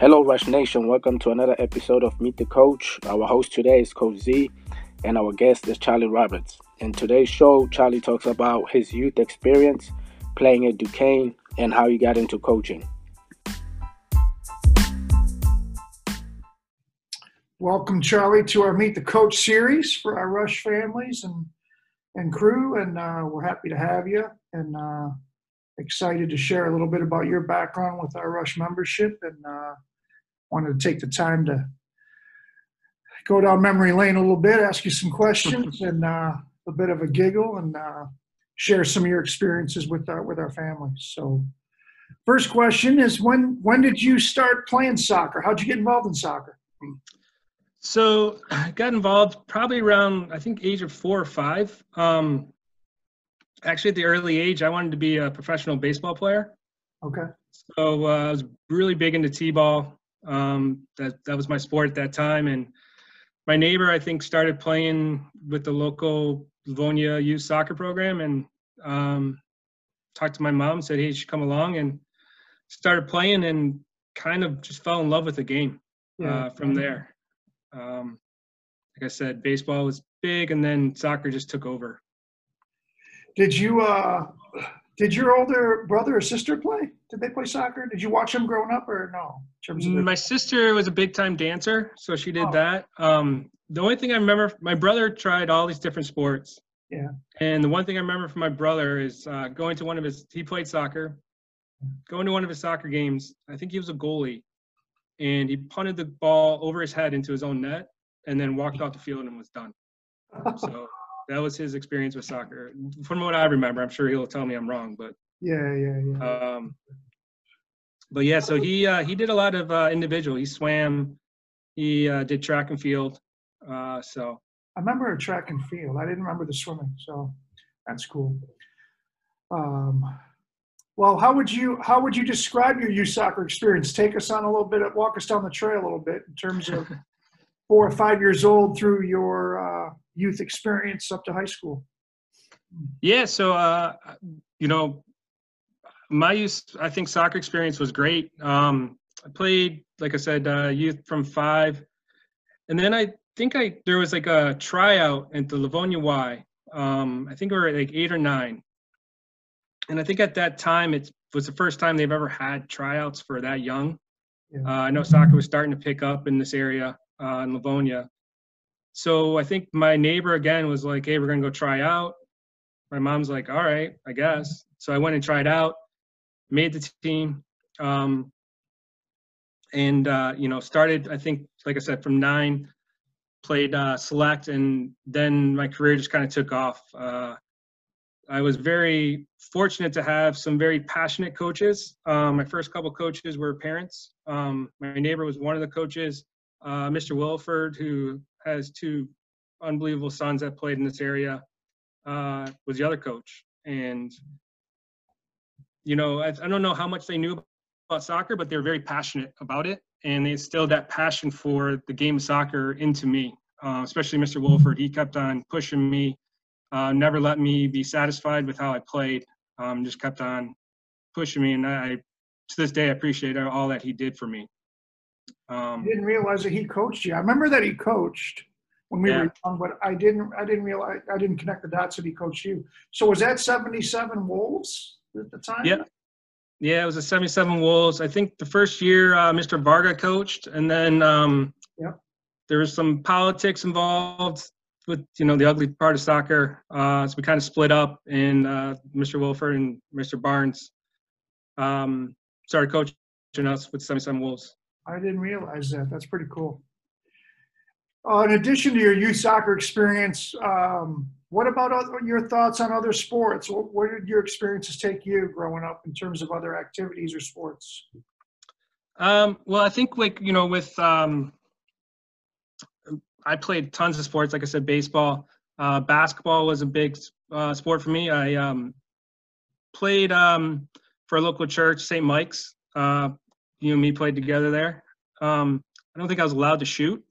Hello, Rush Nation. Welcome to another episode of Meet the Coach. Our host today is Coach Z, and our guest is Charlie Roberts. In today's show, Charlie talks about his youth experience playing at Duquesne and how he got into coaching. Welcome, Charlie, to our Meet the Coach series for our Rush families and and crew, and uh, we're happy to have you and uh, excited to share a little bit about your background with our Rush membership, and uh, wanted to take the time to go down memory lane a little bit, ask you some questions, and uh, a bit of a giggle, and uh, share some of your experiences with our with our families. So. First question is when when did you start playing soccer? How'd you get involved in soccer? So I got involved probably around I think age of four or five. Um, actually, at the early age, I wanted to be a professional baseball player. Okay. So uh, I was really big into t-ball. Um, that that was my sport at that time, and my neighbor I think started playing with the local Livonia youth soccer program, and um, talked to my mom, said, "Hey, you should come along," and started playing, and kind of just fell in love with the game Yeah. uh, from there. Um, like I said, baseball was big, and then soccer just took over. Did you uh did your older brother or sister play? Did they play soccer? Did you watch them growing up or no? In terms of My sister was a big time dancer, so she did Oh. that. Um, the only thing I remember, my brother tried all these different sports. Yeah. And the one thing I remember from my brother is uh, going to one of his, he played soccer, going to one of his soccer games. I think he was a goalie, and he punted the ball over his head into his own net and then walked off the field and was done. So that was his experience with soccer. From what I remember, I'm sure he'll tell me I'm wrong, but yeah, yeah, yeah. um, but yeah, so he uh, he did a lot of uh, individual. He swam, he uh, did track and field. Uh, so I remember track and field. I didn't remember the swimming, so that's cool. Um, well, how would you how would you describe your youth soccer experience? Take us on a little bit, walk us down the trail a little bit in terms of four or five years old through your uh, youth experience up to high school. yeah, so uh, you know, my youth, I think soccer experience was great. Um, I played, like I said, uh, youth from five, and then I think I there was like a tryout at the Livonia Y. Um, I think we were like eight or nine, and I think at that time it was the first time they've ever had tryouts for that young. Yeah. Uh, I know soccer was starting to pick up in this area uh, in Livonia. So I think my neighbor again was like, "Hey, we're gonna go try out." My mom's like, "All right, I guess." So I went and tried out, made the team, um, and uh, you know started. I think, like I said, from nine, played uh, select, and then my career just kind of took off. Uh, I was very fortunate to have some very passionate coaches. Um, my first couple coaches were parents. Um, my neighbor was one of the coaches, uh, Mr. Wilford, who has two unbelievable sons that played in this area, uh, was the other coach. And, you know, I, I don't know how much they knew about soccer, but they were very passionate about it. And they instilled that passion for the game of soccer into me, uh, especially Mr. Wilford. He kept on pushing me uh, never let me be satisfied with how I played. Um, just kept on pushing me, and I, to this day, I appreciate all that he did for me. I Um, didn't realize that he coached you. I remember that he coached when we Yeah. were young, but I didn't. I didn't realize. I didn't connect the dots that he coached you. So was that '77 Wolves at the time? Yeah. yeah, it was a 77 Wolves. I think the first year uh, Mr. Varga coached, and then um, Yep. there was some politics involved with you know the ugly part of soccer. Uh, so we kind of split up, and uh, Mr. Wilford and Mr. Barnes um, started coaching us with 77 Wolves. I didn't realize that. That's pretty cool. Uh, in addition to your youth soccer experience, um, what about other, your thoughts on other sports? What, where did your experiences take you growing up in terms of other activities or sports? Um, well, I think like you know, with um, I played tons of sports. Like I said, baseball, uh, basketball was a big uh, sport for me. I um, played um, for a local church, St. Mike's. Uh, you and me played together there. Um, I don't think I was allowed to shoot.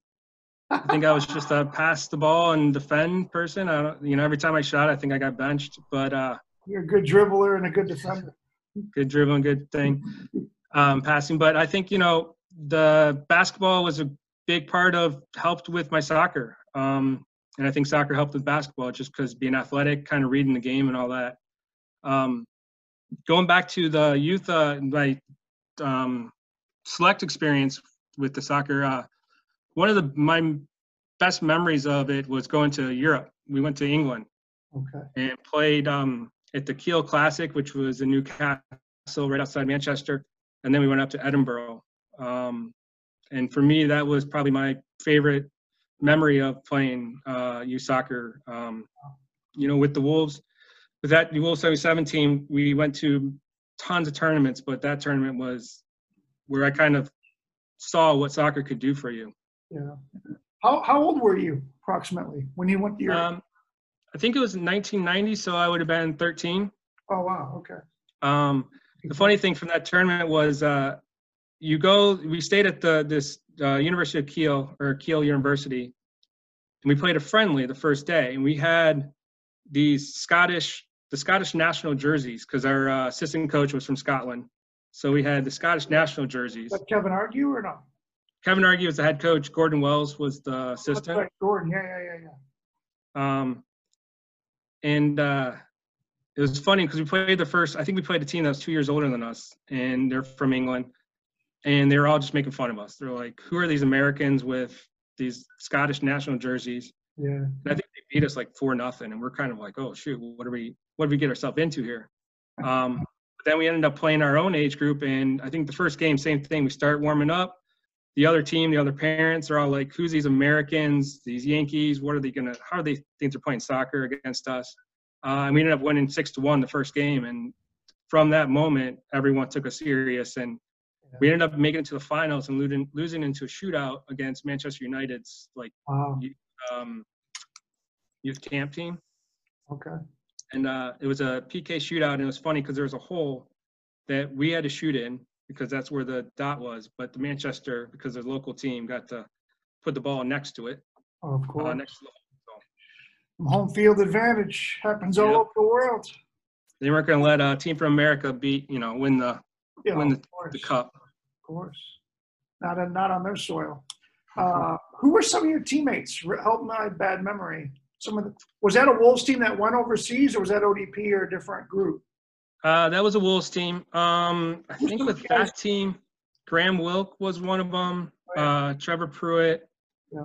I think I was just a pass the ball and defend person. I don't, you know, every time I shot, I think I got benched. But uh, You're a good dribbler and a good defender. good dribbling, good thing, um, passing. But I think you know the basketball was a big part of helped with my soccer. Um, and I think soccer helped with basketball just because being athletic, kind of reading the game and all that. Um, going back to the youth, uh, my um, select experience with the soccer, uh, one of the my best memories of it was going to Europe. We went to England Okay. and played um, at the Keele Classic, which was in Newcastle, right outside Manchester, and then we went up to Edinburgh. Um, and for me, that was probably my favorite memory of playing uh, youth soccer. Um, you know, with the Wolves, with that Wolves 77 team, we went to tons of tournaments, but that tournament was where I kind of saw what soccer could do for you. Yeah. How how old were you approximately when you went to Europe? Um, I think it was 1990, so I would have been 13. oh wow. Okay. Um, the funny thing from that tournament was uh, you go. We stayed at the this uh, University of Keele or Keele University, and we played a friendly the first day, and we had these Scottish the Scottish national jerseys because our uh, assistant coach was from Scotland, so we had the Scottish national jerseys. That Kevin Argue or not? Kevin Argue was the head coach. Gordon Wells was the assistant. right, Gordon. Yeah, yeah, yeah, yeah. Um, and uh, it was funny because we played the first. I think we played a team that was two years older than us, and they're from England, and they were all just making fun of us. They're like, "Who are these Americans with these Scottish national jerseys?" Yeah. And I think they beat us like four nothing, and we're kind of like, "Oh shoot, what are we? What did we get ourselves into here?" Um, then we ended up playing our own age group, and I think the first game, same thing. We start warming up. The other team, the other parents are all like, "Who's these Americans? These Yankees? What are they gonna? How do they think they're playing soccer against us?" Uh, and we ended up winning six to one the first game, and from that moment, everyone took us serious, and we ended up making it to the finals and losing losing into a shootout against Manchester United's like Wow. um, youth camp team Okay. And uh, it was a PK shootout, and it was funny because there was a hole that we had to shoot in because that's where the dot was. But the Manchester, because the local team, got to put the ball next to it, Oh, of uh, course. next to the hole. So Home field advantage happens all over the world. they weren't going to let a team from America beat, you know, win the Yeah, win course. the cup. Of course. Not on, not on their soil. Uh, who were some of your teammates? Help my bad memory. Some of the, was that a Wolves team that went overseas, or was that ODP or a different group? Uh, that was a Wolves team. Um, I think with that team, Graham Wilk was one of them. Oh, Uh, Trevor Pruitt. Yeah.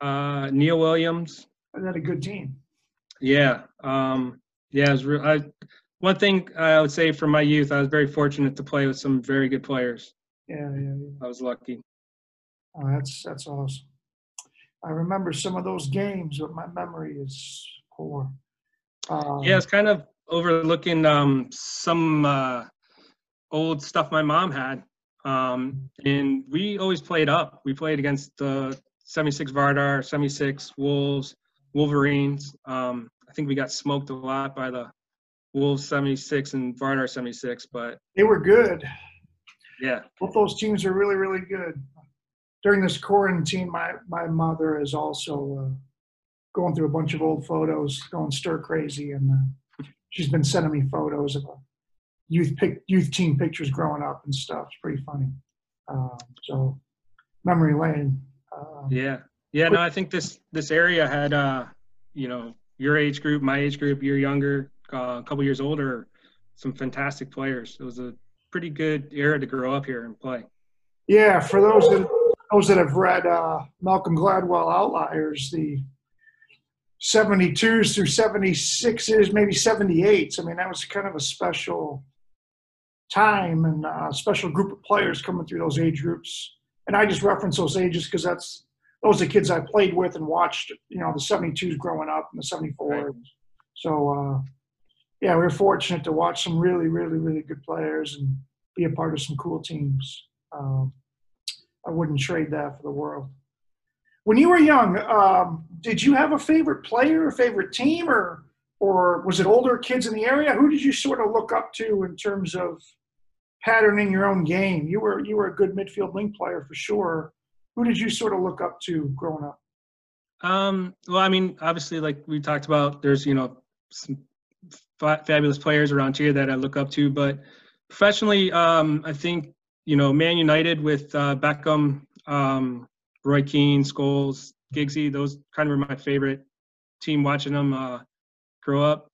Uh, Neil Williams. Was that a good team? Yeah, um, yeah. It was real, I, one thing I would say from my youth, I was very fortunate to play with some very good players. Yeah, yeah, yeah. I was lucky. Oh, that's that's awesome. I remember some of those games, but my memory is poor. Um, Yeah, it's kind of overlooking um, some uh, old stuff my mom had, um, and we always played up. We played against the 76 Vardar, 76 Wolves, Wolverines. Um, I think we got smoked a lot by the Wolves 76 and Vardar 76, but they were good. yeah, both those teams are really really good during this quarantine my my mother is also uh, going through a bunch of old photos going stir crazy and uh, she's been sending me photos of uh, youth pic- youth team pictures growing up and stuff it's pretty funny um, so memory lane uh, Yeah. Yeah, no, I think this this area had uh, you know, your age group, my age group, you're younger, uh, a couple years older, some fantastic players. It was a pretty good era to grow up here and play. yeah for those that those that have read uh, malcolm gladwell outliers the 72s through 76s maybe 78s i mean that was kind of a special time and a special group of players coming through those age groups. And i just reference those ages because that's those are the kids i played with and watched you know the 72s growing up and the 74s so uh, yeah we were fortunate to watch some really really really good players and be a part of some cool teams. Um, I wouldn't trade that for the world. When you were young, um, did you have a favorite player, a favorite team, or or was it older kids in the area? Who did you sort of look up to in terms of patterning your own game? You were you were a good midfield link player for sure. Who did you sort of look up to growing up? Um, well, I mean, obviously, like we talked about, there's you know some fa- fabulous players around here that I look up to, but professionally, um, I think you know, Man United with uh, Beckham, um, Roy Keane, Scholes, Giggsy. Those kind of were my favorite team watching them uh, grow up.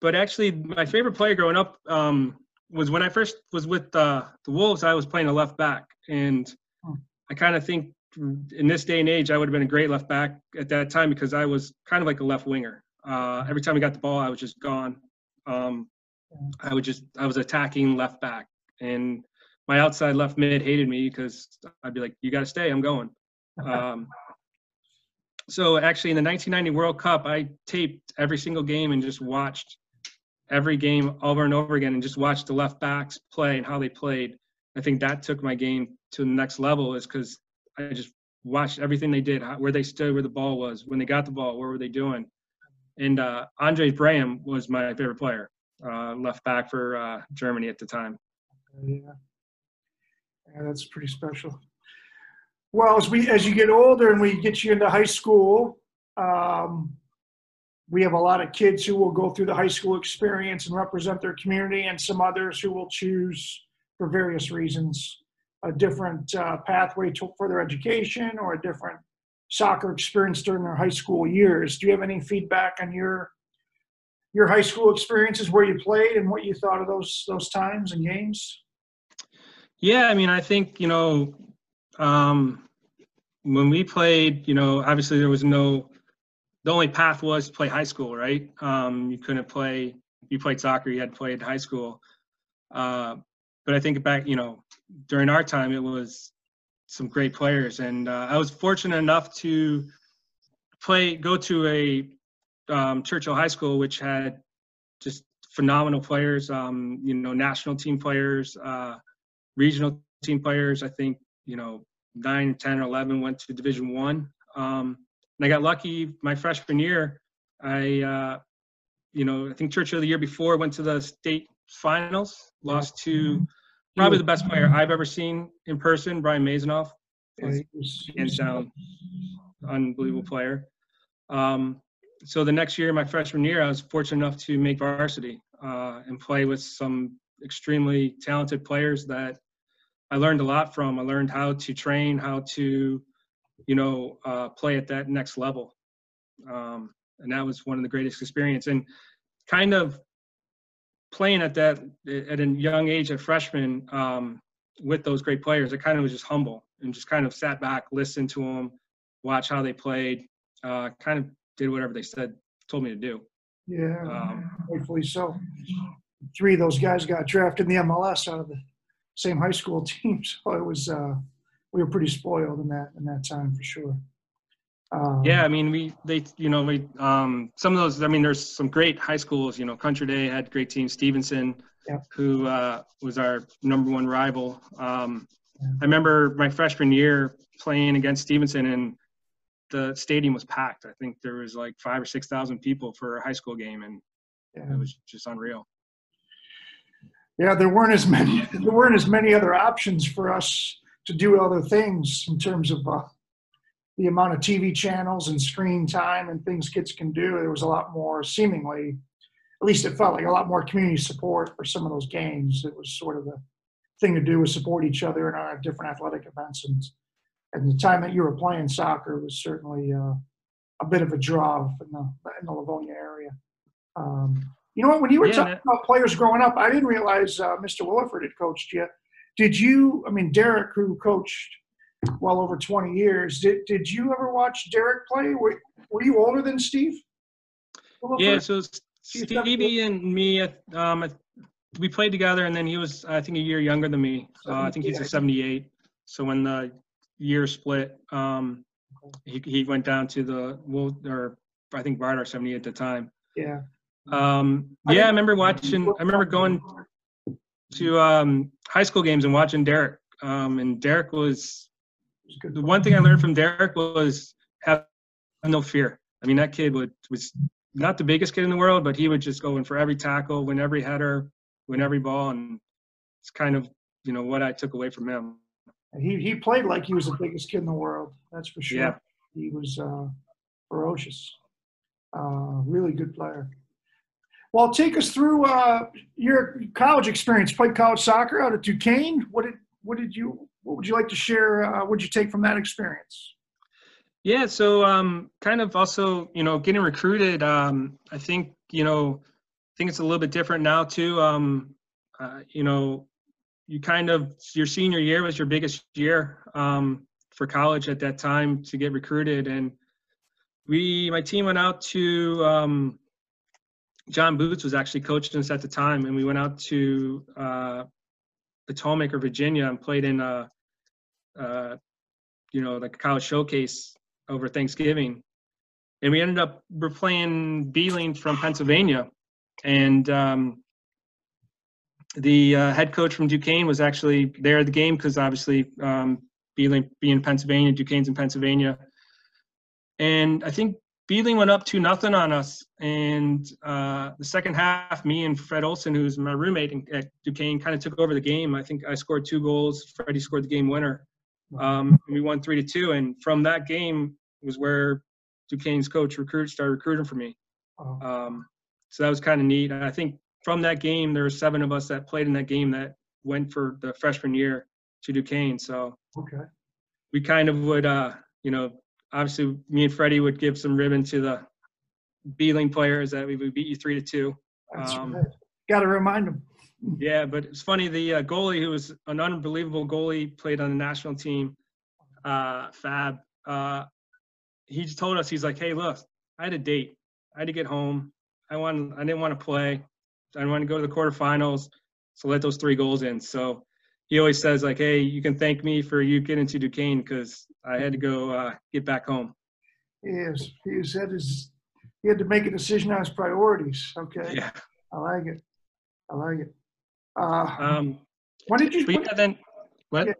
But actually, my favorite player growing up um, was when I first was with uh, the Wolves. I was playing a left back, and Hmm. I kind of think in this day and age, I would have been a great left back at that time because I was kind of like a left winger. Uh, every time we got the ball, I was just gone. Um, I would just I was attacking left back, and my outside left mid hated me because I'd be like, "You got to stay. I'm going." Um, so actually, in the 1990 World Cup, I taped every single game and just watched every game over and over again, and just watched the left backs play and how they played. I think that took my game to the next level, is because I just watched everything they did, how, where they stood, where the ball was, when they got the ball, what were they doing. And uh, Andre Brehme was my favorite player, uh, left back for uh, Germany at the time. Yeah. Yeah, that's pretty special. Well, as we as you get older and we get you into high school, um, we have a lot of kids who will go through the high school experience and represent their community, and some others who will choose, for various reasons, a different uh, pathway to further education or a different soccer experience during their high school years. Do you have any feedback on your your high school experiences, where you played, and what you thought of those those times and games? Yeah, I mean, I think you know, um, when we played, you know, obviously there was no. The only path was to play high school, right? Um, you couldn't play. You played soccer. You had to play at high school. Uh, but I think back, you know, during our time, it was some great players, and uh, I was fortunate enough to play, go to a um, Churchill High School, which had just phenomenal players. Um, you know, national team players. Uh, regional team players. I think you know nine, 10, or eleven went to Division One. Um, and I got lucky my freshman year. I uh, you know I think Churchill the year before went to the state finals, lost to probably the best player I've ever seen in person, Brian Maisonneuve. Hands down, unbelievable player. Um, so the next year, my freshman year, I was fortunate enough to make varsity uh, and play with some extremely talented players that I learned a lot from. I learned how to train, how to, you know, uh, play at that next level, um, and that was one of the greatest experience. And kind of playing at that at a young age, a freshman, um, with those great players, I kind of was just humble and just kind of sat back, listened to them, watch how they played, uh, kind of did whatever they said, told me to do. Yeah, Um, rightfully so. Three of those guys got drafted in the MLS out of the same high school team, so it was uh, we were pretty spoiled in that in that time for sure. Um, Yeah, I mean, we they you know we um some of those. I mean, there's some great high schools. You know, Country Day had great team. Stevenson, Yeah. who uh, was our number one rival. Um, Yeah. I remember my freshman year playing against Stevenson, and the stadium was packed. I think there was like five or six thousand people for a high school game, and yeah. it was just unreal. Yeah, there weren't as many there weren't as many other options for us to do other things in terms of uh, the amount of TV channels and screen time and things kids can do. There was a lot more, seemingly, at least it felt like a lot more community support for some of those games. It was sort of the thing to do was support each other in our different athletic events. And, and the time that you were playing soccer was certainly uh, a bit of a draw in the in the Livonia area. Um, you know what? When you were Yeah, talking about players growing up, I didn't realize uh, Mr. Williford had coached you. Did you? I mean, Derek, who coached well over 20 years, did did you ever watch Derek play? Were, were you older than Steve? Williford? Yeah, so Stevie and me, um, we played together, and then he was, I think, a year younger than me. Uh, I think he's a 78. So when the year split, um, he, he went down to the, well, or I think Vardar 78 at the time. yeah. Um, yeah, I remember watching, I remember going to um, high school games and watching Derek. Um, and Derek was, He's a good the one thing I learned from Derek was have no fear. I mean, that kid would was not the biggest kid in the world, but he would just go in for every tackle, win every header, win every ball, and it's kind of you know what I took away from him. He he played like he was the biggest kid in the world. That's for sure. Yeah. He was uh, ferocious. Uh, really good player. Well, take us through uh, your college experience. Played college soccer out at Duquesne. What did what did you what would you like to share? Uh, what did you take from that experience? Yeah, so um, kind of also, you know, getting recruited. Um, I think, you know, I think it's a little bit different now too. Um, uh, you know, you kind of your senior year was your biggest year um, for college at that time to get recruited, and we, my team went out to. John Boots was actually coaching us at the time, and we went out to uh, Potomac or Virginia and played in a, you know, like a college showcase over Thanksgiving, and we ended up we're playing Beadling from Pennsylvania, and um, the uh, head coach from Duquesne was actually there at the game because obviously um, Beadling being in Pennsylvania, Duquesne's in Pennsylvania, and I think Beadling went up two nothing on us, and uh, the second half, me and Fred Olson, who's my roommate at Duquesne, kind of took over the game. I think I scored two goals. Freddie scored the game winner. Um, we won three to two, and from that game, was where Duquesne's coach recruit started recruiting for me. Um, so that was kind of neat. And I think from that game, there were seven of us that played in that game that went for the freshman year to Duquesne. So Okay. we kind of would, uh, you know, obviously me and Freddie would give some ribbon to the Beadling players that we would beat you three to two. Um, right. Got to remind them. Yeah, but it's funny. The uh, goalie, who was an unbelievable goalie, played on the national team. Uh, Fab. Uh, he just told us he's like, "Hey, look, I had a date. I had to get home. I want. I didn't want to play. I didn't want to go to the quarterfinals. So let those three goals in." So he always says like, "Hey, you can thank me for you getting to Duquesne because I had to go uh, get back home." He is. He said his. He had to make a decision on his priorities. Okay. Yeah. I like it. I like it. Uh, Um, when did you? but yeah, then what? Yeah.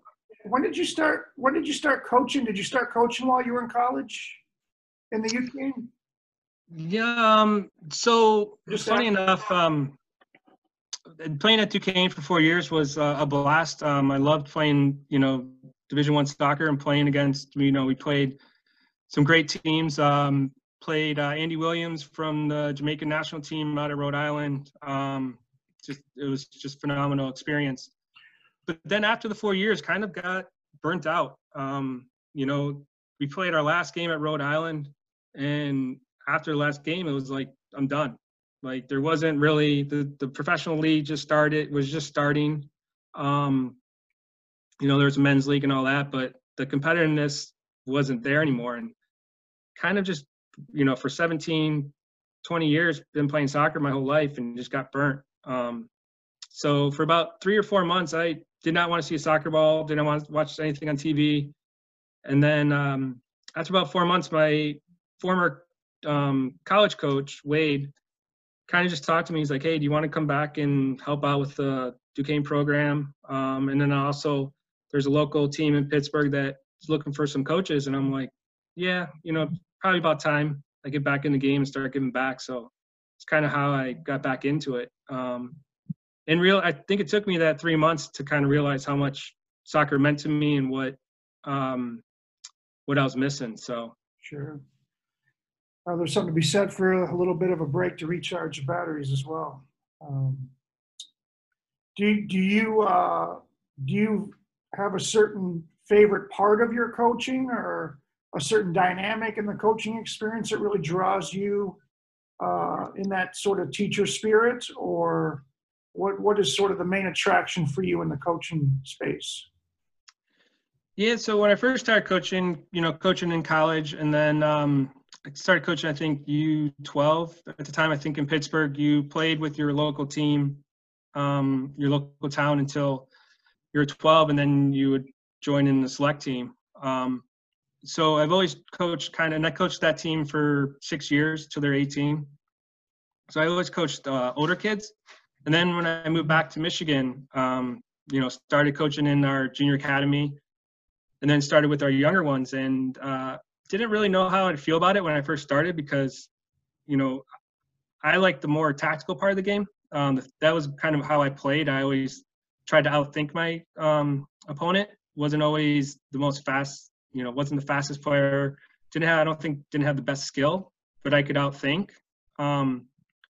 When did you start? When did you start coaching? Did you start coaching while you were in college, in the youth game? Yeah. Um, so Just funny enough, um, playing at Duquesne for four years was uh, a blast. Um, I loved playing, you know, Division One soccer and playing against. You know, we played some great teams. Um, played uh, Andy Williams from the Jamaican national team out of Rhode Island. Um, just it was just phenomenal experience. But then after the four years, kind of got burnt out. Um, you know, we played our last game at Rhode Island, and after the last game, it was like I'm done. Like there wasn't really the the professional league just started was just starting. Um, you know, there's a men's league and all that, but the competitiveness wasn't there anymore, and kind of just you know for 17, 20 years been playing soccer my whole life and just got burnt. Um, so for about three or four months, I did not want to see a soccer ball, didn't want to watch anything on TV. And then um, after about four months, my former um, college coach, Wade, kind of just talked to me. He's like, hey, do you want to come back and help out with the Duquesne program? Um, and then also, there's a local team in Pittsburgh that's looking for some coaches. And I'm like, yeah, you know, probably about time I get back in the game and start giving back. So it's kind of how I got back into it. Um, and real, I think it took me that three months to kind of realize how much soccer meant to me and what um, what I was missing. So Sure. Uh, there's something to be said for a little bit of a break to recharge your batteries as well. Um, do do you uh, do you have a certain favorite part of your coaching or a certain dynamic in the coaching experience that really draws you uh, in that sort of teacher spirit, or what what is sort of the main attraction for you in the coaching space? yeah, so when I first started coaching, you know, coaching in college, and then um, I started coaching. I think U12 at the time. I think in Pittsburgh, you played with your local team, um, your local town until you're 12, and then you would join in the select team. Um, so I've always coached kind of, and I coached that team for six years till they're 18. So I always coached uh, older kids. And then when I moved back to Michigan, um, you know, started coaching in our junior academy, and then started with our younger ones, and uh, didn't really know how I'd feel about it when I first started because, you know, I like the more tactical part of the game. Um, that was kind of how I played. I always tried to outthink my um, opponent. wasn't always the most fast you know, wasn't the fastest player. Didn't have, I don't think, didn't have the best skill, but I could outthink. Um,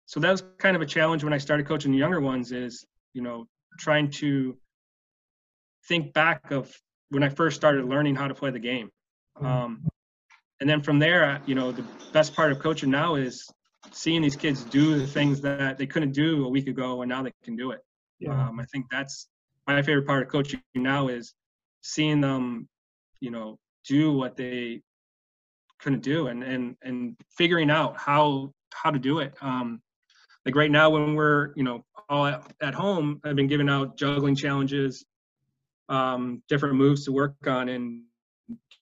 so that was kind of a challenge when I started coaching the younger ones. Is you know, trying to think back of when I first started learning how to play the game. Mm-hmm. Um, and then from there, you know, the best part of coaching now is seeing these kids do the things that they couldn't do a week ago, and now they can do it. Yeah. Um, I think that's my favorite part of coaching now is seeing them, you know, do what they couldn't do, and and and figuring out how how to do it. Um, like right now, when we're you know all at, at home, I've been giving out juggling challenges, um, different moves to work on, and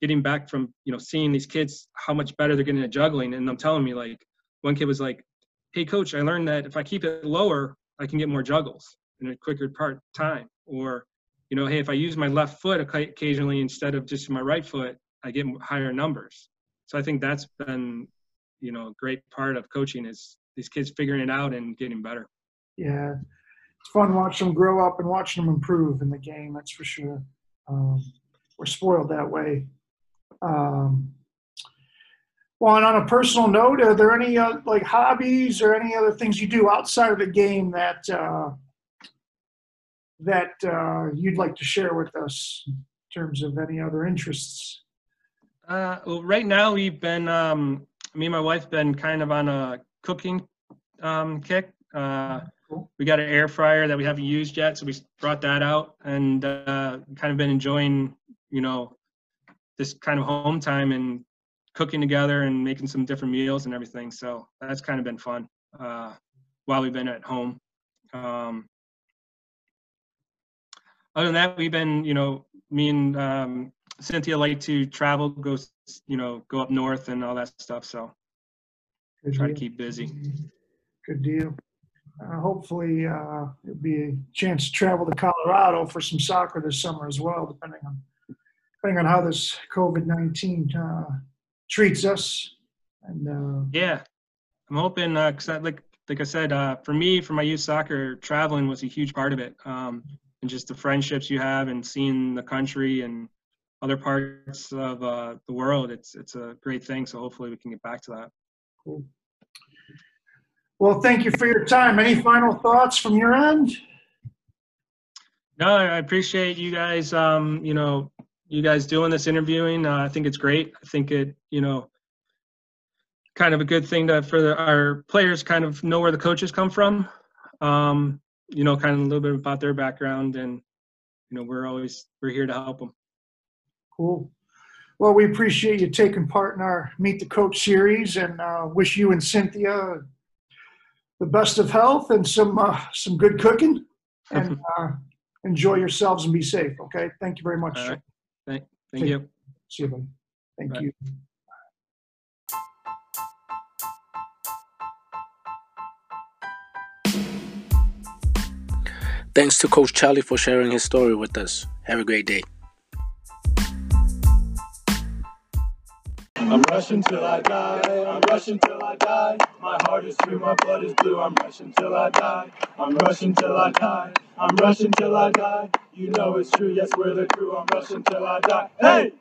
getting back from you know seeing these kids how much better they're getting at juggling, and I'm telling me like one kid was like, "Hey, coach, I learned that if I keep it lower, I can get more juggles in a quicker part time." Or, you know, hey, if I use my left foot occasionally instead of just my right foot, I get higher numbers. So I think that's been, you know, a great part of coaching is these kids figuring it out and getting better. Yeah, it's fun watching them grow up and watching them improve in the game. That's for sure. Um, we're spoiled that way. Um, well, and on a personal note, are there any uh, like hobbies or any other things you do outside of the game that uh, that uh, you'd like to share with us in terms of any other interests? Uh, well, right now we've been, um, me and my wife been kind of on a cooking um, kick. Uh, Cool. we got an air fryer that we haven't used yet, so we brought that out and uh, kind of been enjoying, you know, this kind of home time and cooking together and making some different meals and everything. So that's kind of been fun uh, while we've been at home. Um, other than that, we've been, you know, me and um, Cynthia like to travel, go, you know, go up north and all that stuff. So Good try to keep busy. Good deal. Uh, hopefully, uh, it'll be a chance to travel to Colorado for some soccer this summer as well, depending on depending on how this COVID nineteen uh, treats us. And uh, Yeah, I'm hoping because I, like like I said, uh, for me, for my youth soccer, traveling was a huge part of it, um, and just the friendships you have and seeing the country and other parts of uh, the world. It's it's a great thing. So hopefully we can get back to that. cool. Well, thank you for your time. Any final thoughts from your end? No, I appreciate you guys. Um, you know, you guys doing this interviewing. Uh, I think it's great. I think it, you know, kind of a good thing to for the, our players kind of know where the coaches come from. Um, you know, kind of a little bit about their background, and you know, we're always we're here to help them. Cool. Well, we appreciate you taking part in our Meet the Coach series, and uh, wish you and Cynthia the best of health and some uh, some good cooking. And uh, enjoy yourselves and be safe. Okay. Thank you very much. All right. Thank, thank you. See you, buddy. Thank Bye. you. Thanks to Coach Charlie for sharing his story with us. Have a great day. I'm rushing till I die. I'm rushing till I die. My heart is true, my blood is blue. I'm rushing till I die. I'm rushing till I die. I'm rushing till I die. You know it's true, yes, we're the crew. I'm rushing till I die. Hey!